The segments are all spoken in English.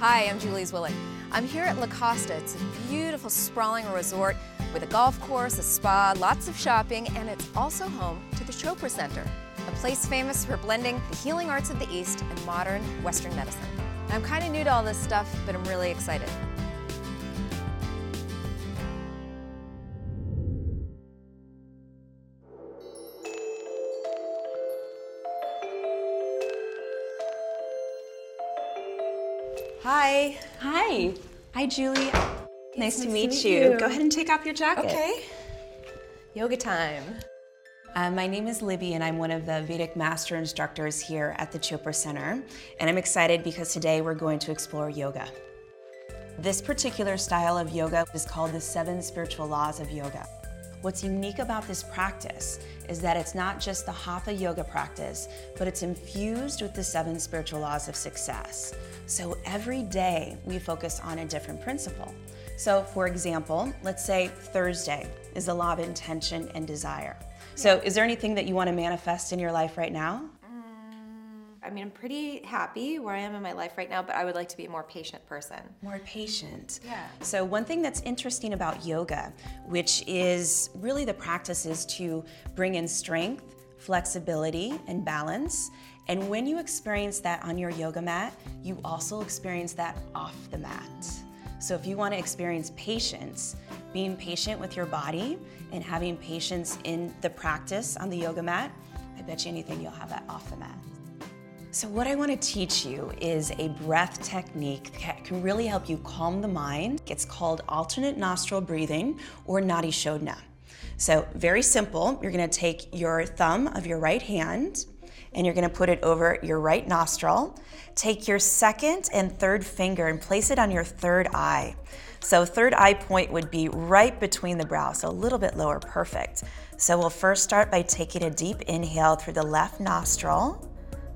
Hi, I'm Julie Zwilling. I'm here at La Costa. It's a beautiful, sprawling resort with a golf course, a spa, lots of shopping, and it's also home to the Chopra Center, a place famous for blending the healing arts of the East and modern Western medicine. I'm kind of new to all this stuff, but I'm really excited. Hi. Hi. Hi, Julie. Nice, to, meet, you. Go ahead and take off your jacket. Okay. Yoga time. Uh, my name is Libby, and I'm one of the Vedic Master Instructors here at the Chopra Center. And I'm excited because today we're going to explore yoga. This particular style of yoga is called the Seven Spiritual Laws of Yoga. What's unique about this practice is that it's not just the Hatha yoga practice, but it's infused with the seven spiritual laws of success. So every day we focus on a different principle. So, for example, let's say Thursday is the law of intention and desire. So, is there anything that you want to manifest in your life right now? I mean, I'm pretty happy where I am in my life right now, but I would like to be a more patient person. More patient. Yeah. So, one thing that's interesting about yoga, which is really the practice, is to bring in strength, flexibility, and balance. And when you experience that on your yoga mat, you also experience that off the mat. So, if you want to experience patience, being patient with your body and having patience in the practice on the yoga mat, I bet you anything you'll have that off the mat. So, what I want to teach you is a breath technique that can really help you calm the mind. It's called alternate nostril breathing or Nadi Shodhana. So, very simple. You're going to take your thumb of your right hand and you're going to put it over your right nostril. Take your second and third finger and place it on your third eye. So, third eye point would be right between the brows, so a little bit lower. Perfect. So, we'll first start by taking a deep inhale through the left nostril.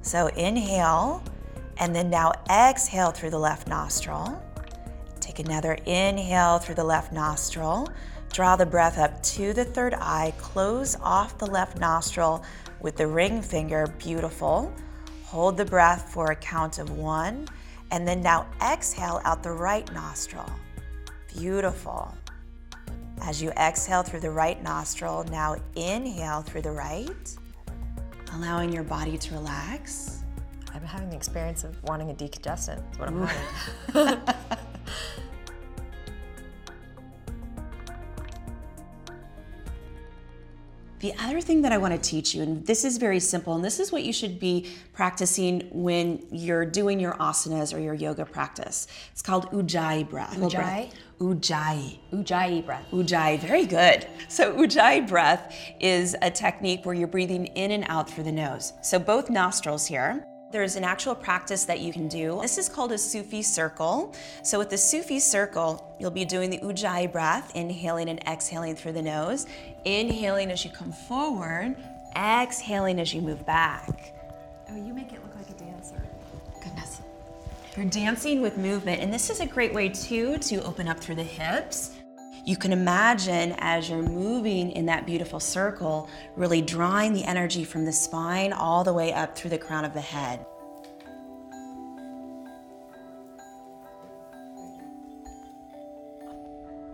So inhale, and then now exhale through the left nostril. Take another inhale through the left nostril. Draw the breath up to the third eye. Close off the left nostril with the ring finger. Beautiful. Hold the breath for a count of one. And then now exhale out the right nostril. Beautiful. As you exhale through the right nostril, now inhale through the right allowing your body to relax. I'm having the experience of wanting a decongestant. That's what I'm having. The other thing that I want to teach you, and this is very simple, and this is what you should be practicing when you're doing your asanas or your yoga practice. It's called Ujjayi breath. Ujjayi? Ujjayi. Ujjayi breath. Ujjayi, very good. So, Ujjayi breath is a technique where you're breathing in and out through the nose. So, both nostrils here. There's an actual practice that you can do. This is called a Sufi circle. So, with the Sufi circle, you'll be doing the Ujjayi breath, inhaling and exhaling through the nose, inhaling as you come forward, exhaling as you move back. Oh, you make it look like a dancer. Goodness. You're dancing with movement, and this is a great way too to open up through the hips. You can imagine as you're moving in that beautiful circle, really drawing the energy from the spine all the way up through the crown of the head.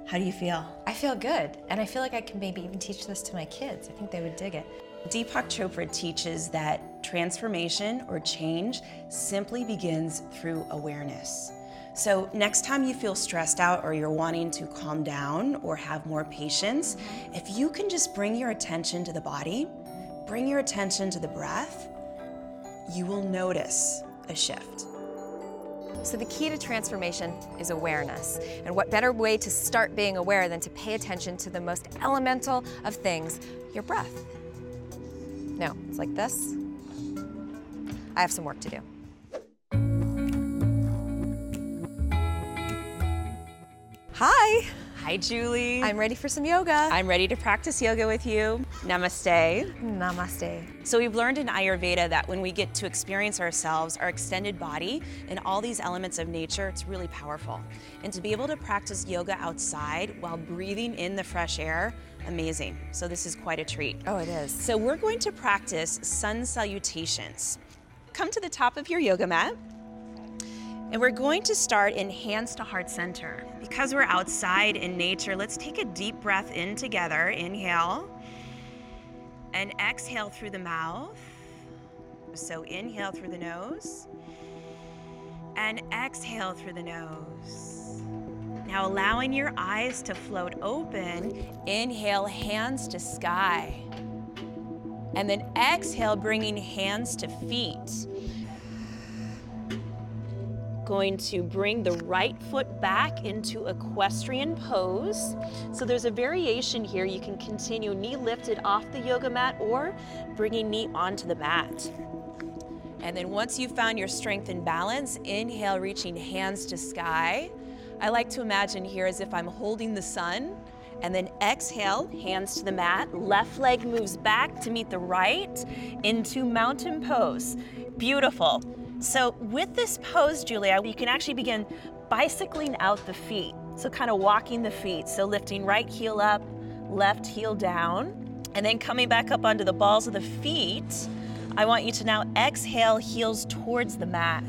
How do you feel? I feel good, and I feel like I can maybe even teach this to my kids. I think they would dig it. Deepak Chopra teaches that transformation or change simply begins through awareness. So, next time you feel stressed out or you're wanting to calm down or have more patience, if you can just bring your attention to the body, bring your attention to the breath, you will notice a shift. So, the key to transformation is awareness. And what better way to start being aware than to pay attention to the most elemental of things your breath? No, it's like this. I have some work to do. Hi, Hi, Julie. I'm ready for some yoga. I'm ready to practice yoga with you. Namaste. Namaste. So, we've learned in Ayurveda that when we get to experience ourselves, our extended body, and all these elements of nature, it's really powerful. And to be able to practice yoga outside while breathing in the fresh air, amazing. So, this is quite a treat. Oh, it is. So, we're going to practice sun salutations. Come to the top of your yoga mat. And we're going to start in hands to heart center. Because we're outside in nature, let's take a deep breath in together. Inhale. And exhale through the mouth. So inhale through the nose. And exhale through the nose. Now allowing your eyes to float open. Inhale, hands to sky. And then exhale, bringing hands to feet. Going to bring the right foot back into equestrian pose. So there's a variation here. You can continue knee lifted off the yoga mat or bringing knee onto the mat. And then once you've found your strength and balance, inhale, reaching hands to sky. I like to imagine here as if I'm holding the sun and then exhale, hands to the mat. Left leg moves back to meet the right into mountain pose. Beautiful. So, with this pose, Julia, you can actually begin bicycling out the feet. So, kind of walking the feet. So, lifting right heel up, left heel down, and then coming back up onto the balls of the feet. I want you to now exhale, heels towards the mat.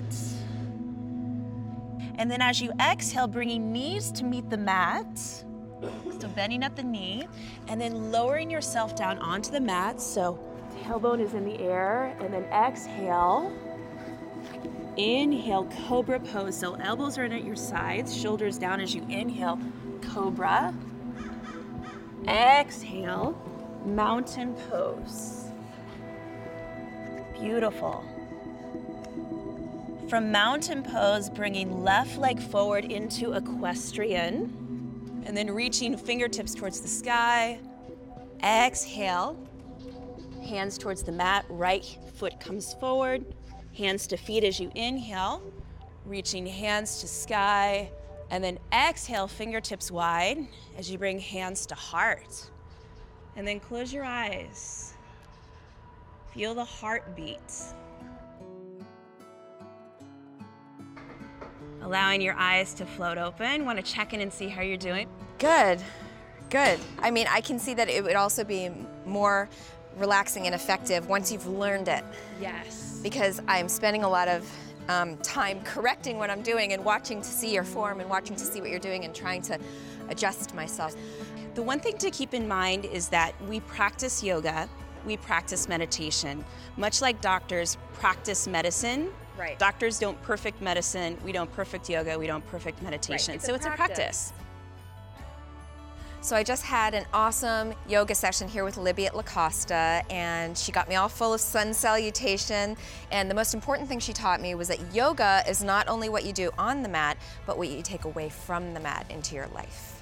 And then as you exhale, bringing knees to meet the mat. So bending at the knee and then lowering yourself down onto the mat. So tailbone is in the air and then exhale. Inhale, cobra pose. So elbows are in at your sides, shoulders down as you inhale, cobra. Exhale, mountain pose. Beautiful. From mountain pose, bringing left leg forward into equestrian, and then reaching fingertips towards the sky. Exhale, hands towards the mat, right foot comes forward, hands to feet as you inhale, reaching hands to sky, and then exhale, fingertips wide as you bring hands to heart. And then close your eyes. Feel the heartbeat. Allowing your eyes to float open. Want to check in and see how you're doing? Good, good. I mean, I can see that it would also be more relaxing and effective once you've learned it. Yes. Because I'm spending a lot of um, time correcting what I'm doing and watching to see your form and watching to see what you're doing and trying to adjust myself. The one thing to keep in mind is that we practice yoga, we practice meditation. Much like doctors practice medicine, Right. doctors don't perfect medicine, we don't perfect yoga, we don't perfect meditation. It's a so it's a practice. practice. So I just had an awesome yoga session here with Libby at La Costa, and she got me all full of sun salutation. And the most important thing she taught me was that yoga is not only what you do on the mat, but what you take away from the mat into your life.